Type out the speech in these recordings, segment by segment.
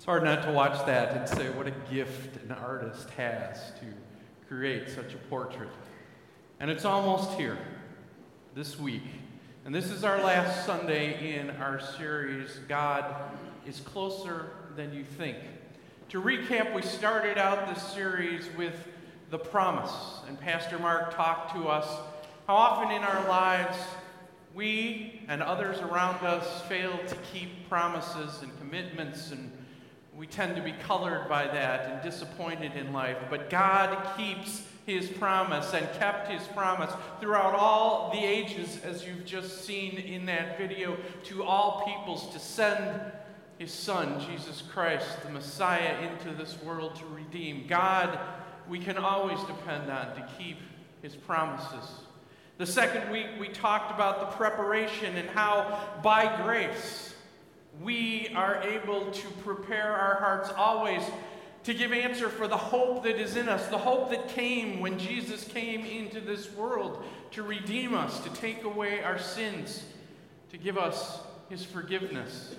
It's hard not to watch that and say what a gift an artist has to create such a portrait. And it's almost here this week. And this is our last Sunday in our series, God is Closer Than You Think. To recap, we started out this series with the promise, and Pastor Mark talked to us how often in our lives we and others around us fail to keep promises and commitments and we tend to be colored by that and disappointed in life. But God keeps his promise and kept his promise throughout all the ages, as you've just seen in that video, to all peoples to send his son, Jesus Christ, the Messiah, into this world to redeem. God, we can always depend on to keep his promises. The second week, we talked about the preparation and how, by grace, we are able to prepare our hearts always to give answer for the hope that is in us, the hope that came when Jesus came into this world to redeem us, to take away our sins, to give us his forgiveness.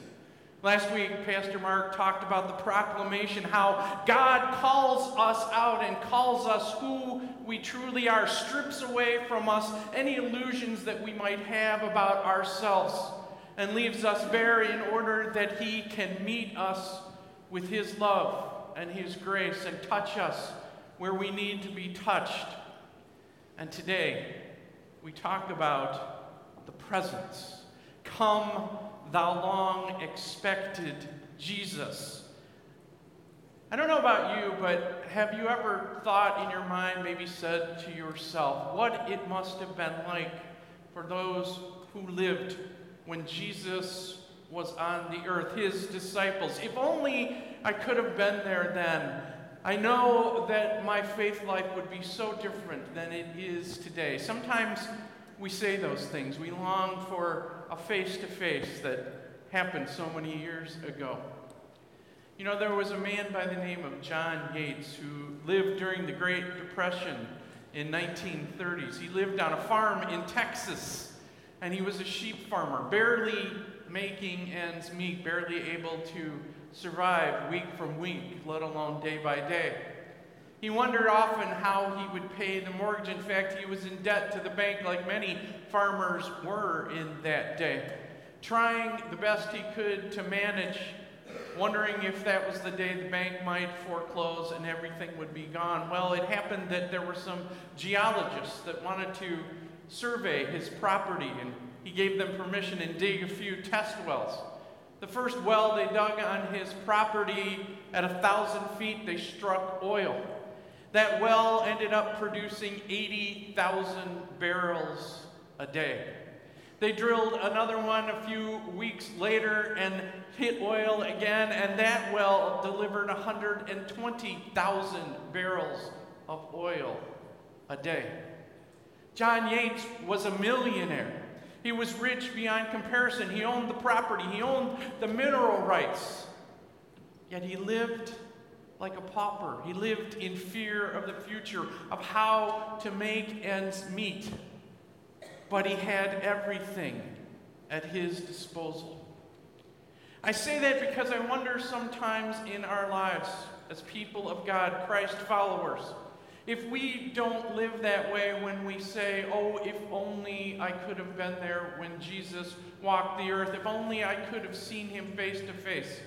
Last week, Pastor Mark talked about the proclamation, how God calls us out and calls us who we truly are, strips away from us any illusions that we might have about ourselves and leaves us bare in order that He can meet us with His love and His grace and touch us where we need to be touched. And today, we talk about the presence. Come, thou long expected Jesus. I don't know about you, but have you ever thought in your mind, maybe said to yourself, what it must have been like for those who lived when Jesus was on the earth, his disciples. If only I could have been there then. I know that my faith life would be so different than it is today. Sometimes we say those things. We long for a face to face that happened so many years ago. You know, there was a man by the name of John Yates who lived during the Great Depression in 1930s. He lived on a farm in Texas and he was a sheep farmer, barely making ends meet, barely able to survive week from week, let alone day by day. He wondered often how he would pay the mortgage. In fact, he was in debt to the bank like many farmers were in that day, trying the best he could to manage, wondering if that was the day the bank might foreclose and everything would be gone. Well, it happened that there were some geologists that wanted to survey his property, and he gave them permission and dig a few test wells. The first well they dug on his property at a thousand feet, they struck oil. That well ended up producing 80,000 barrels a day. They drilled another one a few weeks later and hit oil again, and that well delivered 120,000 barrels of oil a day. John Yates was a millionaire. He was rich beyond comparison. He owned the property, he owned the mineral rights. Yet he lived like a pauper. He lived in fear of the future, of how to make ends meet. But he had everything at his disposal. I say that because I wonder sometimes in our lives, as people of God, Christ followers, if we don't live that way when we say, oh, if only I could have been there when Jesus walked the earth, if only I could have seen him face to face,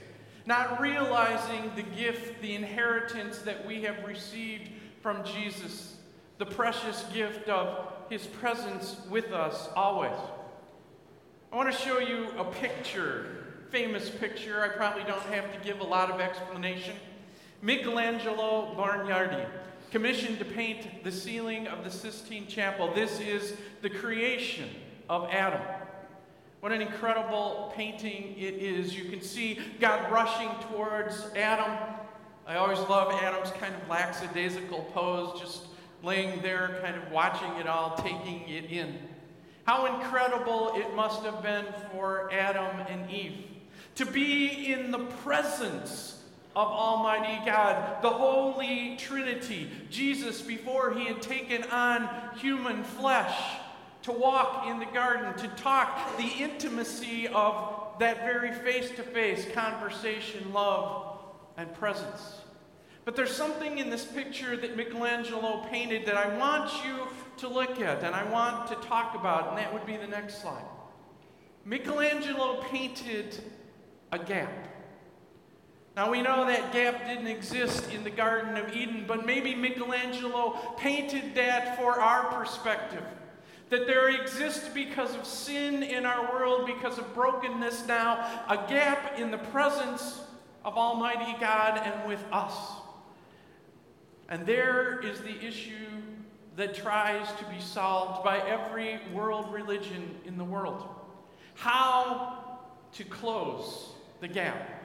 not realizing the gift, the inheritance that we have received from Jesus, the precious gift of his presence with us always. I want to show you a picture, famous picture. I probably don't have to give a lot of explanation. Michelangelo Buonarroti commissioned to paint the ceiling of the Sistine Chapel. This is the creation of Adam. What an incredible painting it is. You can see God rushing towards Adam. I always love Adam's kind of lackadaisical pose, just laying there, kind of watching it all, taking it in. How incredible it must have been for Adam and Eve to be in the presence of Almighty God, the Holy Trinity, Jesus, before he had taken on human flesh, to walk in the garden, to talk, the intimacy of that very face to face conversation, love and presence. But there's something in this picture that Michelangelo painted that I want you to look at and I want to talk about, and that would be the next slide. Michelangelo painted a gap. Now we know that gap didn't exist in the Garden of Eden, but maybe Michelangelo painted that for our perspective. That there exists because of sin in our world, because of brokenness now, a gap in the presence of Almighty God and with us. And there is the issue that tries to be solved by every world religion in the world how to close the gap.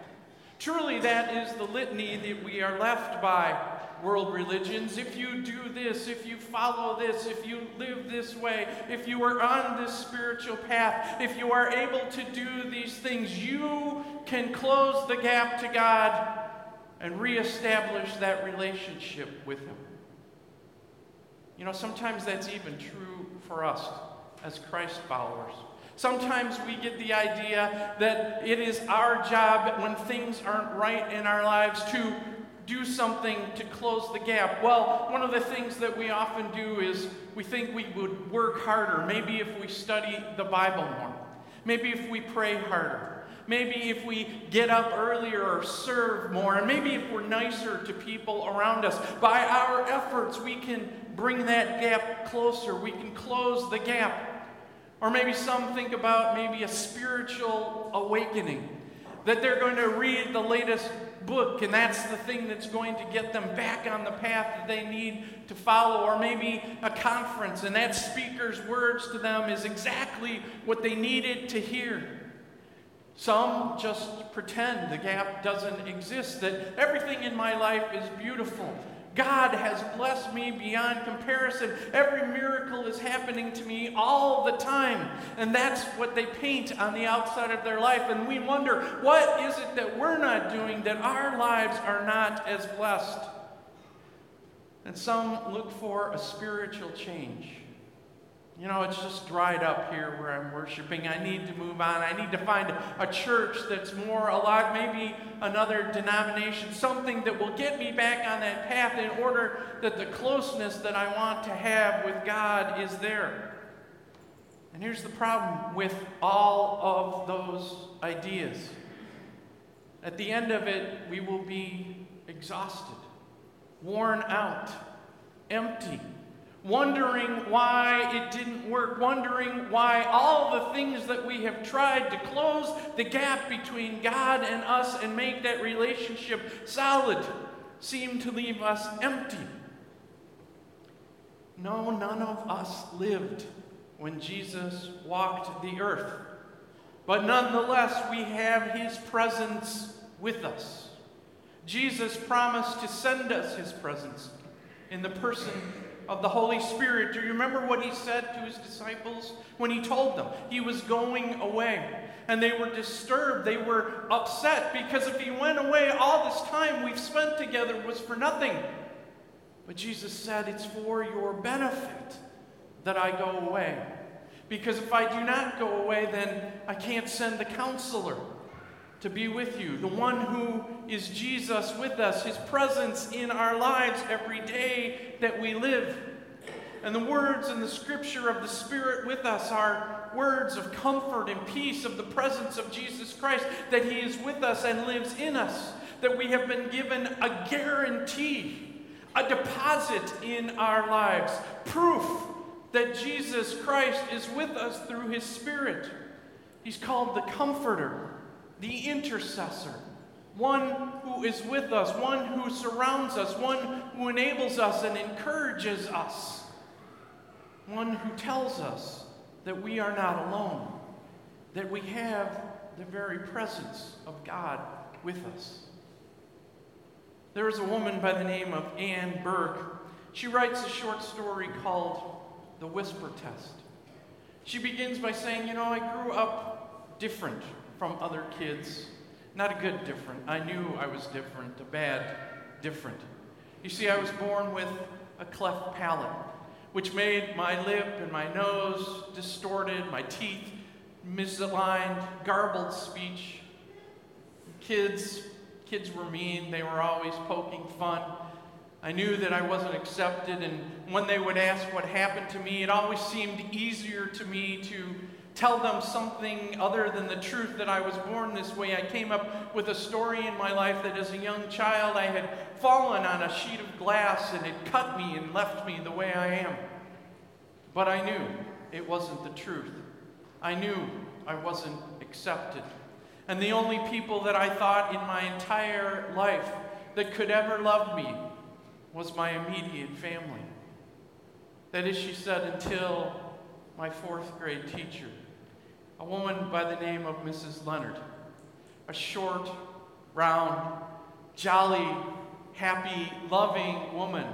Truly, that is the litany that we are left by world religions. If you do this, if you follow this, if you live this way, if you are on this spiritual path, if you are able to do these things, you can close the gap to God and reestablish that relationship with Him. You know, sometimes that's even true for us as Christ followers. Sometimes we get the idea that it is our job when things aren't right in our lives to do something to close the gap. Well, one of the things that we often do is we think we would work harder. Maybe if we study the Bible more. Maybe if we pray harder. Maybe if we get up earlier or serve more. And maybe if we're nicer to people around us. By our efforts, we can bring that gap closer. We can close the gap. Or maybe some think about maybe a spiritual awakening, that they're going to read the latest book, and that's the thing that's going to get them back on the path that they need to follow. Or maybe a conference, and that speaker's words to them is exactly what they needed to hear. Some just pretend the gap doesn't exist, that everything in my life is beautiful, God has blessed me beyond comparison. Every miracle is happening to me all the time. And that's what they paint on the outside of their life. And we wonder, what is it that we're not doing that our lives are not as blessed? And some look for a spiritual change. You know, it's just dried up here where I'm worshiping. I need to move on. I need to find a church that's more alive, maybe another denomination, something that will get me back on that path in order that the closeness that I want to have with God is there. And here's the problem with all of those ideas at the end of it, we will be exhausted, worn out, empty wondering why it didn't work, wondering why all the things that we have tried to close the gap between God and us and make that relationship solid seem to leave us empty. No, none of us lived when Jesus walked the earth. But nonetheless, we have his presence with us. Jesus promised to send us his presence in the person of the Holy Spirit. Do you remember what he said to his disciples when he told them he was going away? And they were disturbed. They were upset because if he went away, all this time we've spent together was for nothing. But Jesus said, It's for your benefit that I go away. Because if I do not go away, then I can't send the counselor to be with you, the one who is Jesus with us, his presence in our lives every day that we live. And the words in the scripture of the Spirit with us are words of comfort and peace of the presence of Jesus Christ, that he is with us and lives in us, that we have been given a guarantee, a deposit in our lives, proof that Jesus Christ is with us through his Spirit. He's called the Comforter the intercessor, one who is with us, one who surrounds us, one who enables us and encourages us, one who tells us that we are not alone, that we have the very presence of God with us. There is a woman by the name of Anne Burke. She writes a short story called The Whisper Test. She begins by saying, You know, I grew up different from other kids. Not a good different. I knew I was different, a bad different. You see, I was born with a cleft palate, which made my lip and my nose distorted, my teeth misaligned, garbled speech. Kids Kids were mean, they were always poking fun. I knew that I wasn't accepted, and when they would ask what happened to me, it always seemed easier to me to tell them something other than the truth that I was born this way. I came up with a story in my life that as a young child I had fallen on a sheet of glass and it cut me and left me the way I am. But I knew it wasn't the truth. I knew I wasn't accepted. And the only people that I thought in my entire life that could ever love me was my immediate family. That is, she said, until my fourth grade teacher, a woman by the name of Mrs. Leonard, a short, round, jolly, happy, loving woman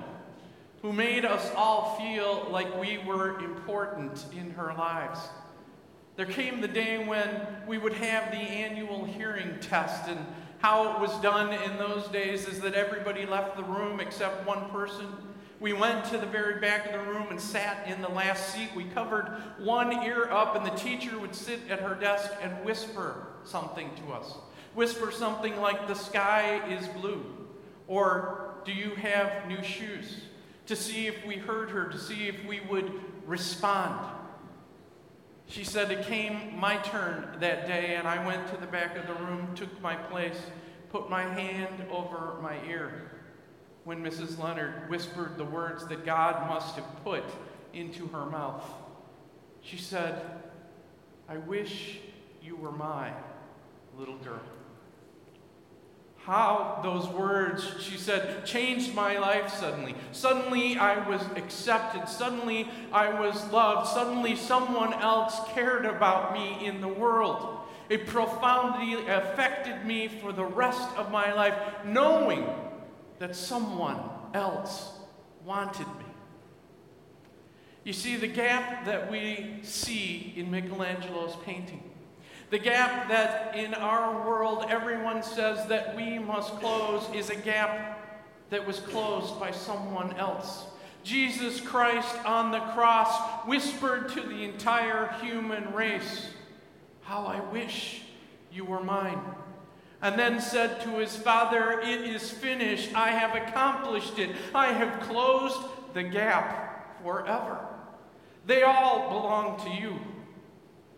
who made us all feel like we were important in her lives. There came the day when we would have the annual hearing test, and how it was done in those days is that everybody left the room except one person. We went to the very back of the room and sat in the last seat. We covered one ear up, and the teacher would sit at her desk and whisper something to us. Whisper something like, The sky is blue, or Do you have new shoes? To see if we heard her, to see if we would respond. She said, It came my turn that day, and I went to the back of the room, took my place, put my hand over my ear when Mrs. Leonard whispered the words that God must have put into her mouth. She said, I wish you were my little girl how those words, she said, changed my life suddenly. Suddenly I was accepted. Suddenly I was loved. Suddenly someone else cared about me in the world. It profoundly affected me for the rest of my life, knowing that someone else wanted me. You see, the gap that we see in Michelangelo's painting the gap that in our world everyone says that we must close is a gap that was closed by someone else. Jesus Christ on the cross whispered to the entire human race, How I wish you were mine. And then said to his Father, It is finished. I have accomplished it. I have closed the gap forever. They all belong to you.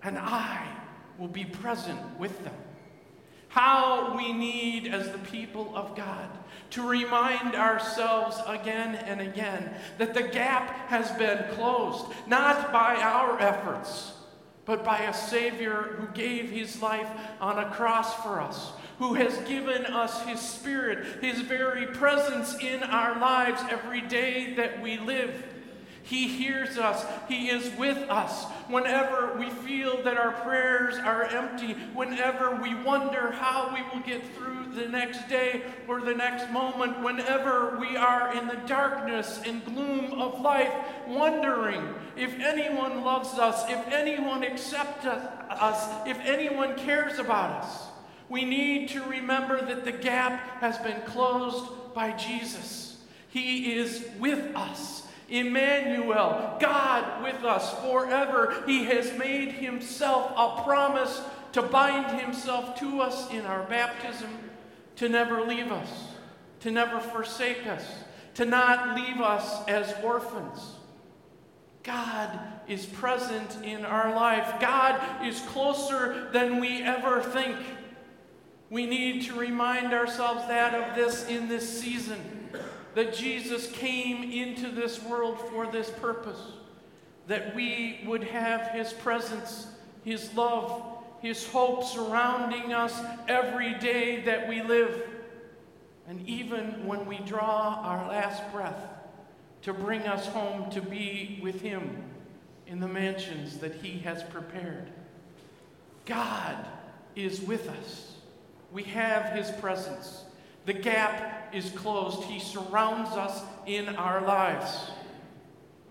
And I will be present with them. How we need, as the people of God, to remind ourselves again and again that the gap has been closed, not by our efforts, but by a Savior who gave his life on a cross for us, who has given us his Spirit, his very presence in our lives every day that we live. He hears us. He is with us. Whenever we feel that our prayers are empty, whenever we wonder how we will get through the next day or the next moment, whenever we are in the darkness and gloom of life, wondering if anyone loves us, if anyone accepts us, if anyone cares about us, we need to remember that the gap has been closed by Jesus. He is with us. Emmanuel, God with us forever. He has made himself a promise to bind himself to us in our baptism, to never leave us, to never forsake us, to not leave us as orphans. God is present in our life. God is closer than we ever think. We need to remind ourselves that of this in this season that Jesus came into this world for this purpose, that we would have His presence, His love, His hope surrounding us every day that we live, and even when we draw our last breath, to bring us home to be with Him in the mansions that He has prepared. God is with us. We have His presence. The gap is closed. He surrounds us in our lives.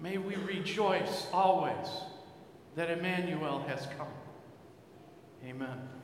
May we rejoice always that Emmanuel has come. Amen.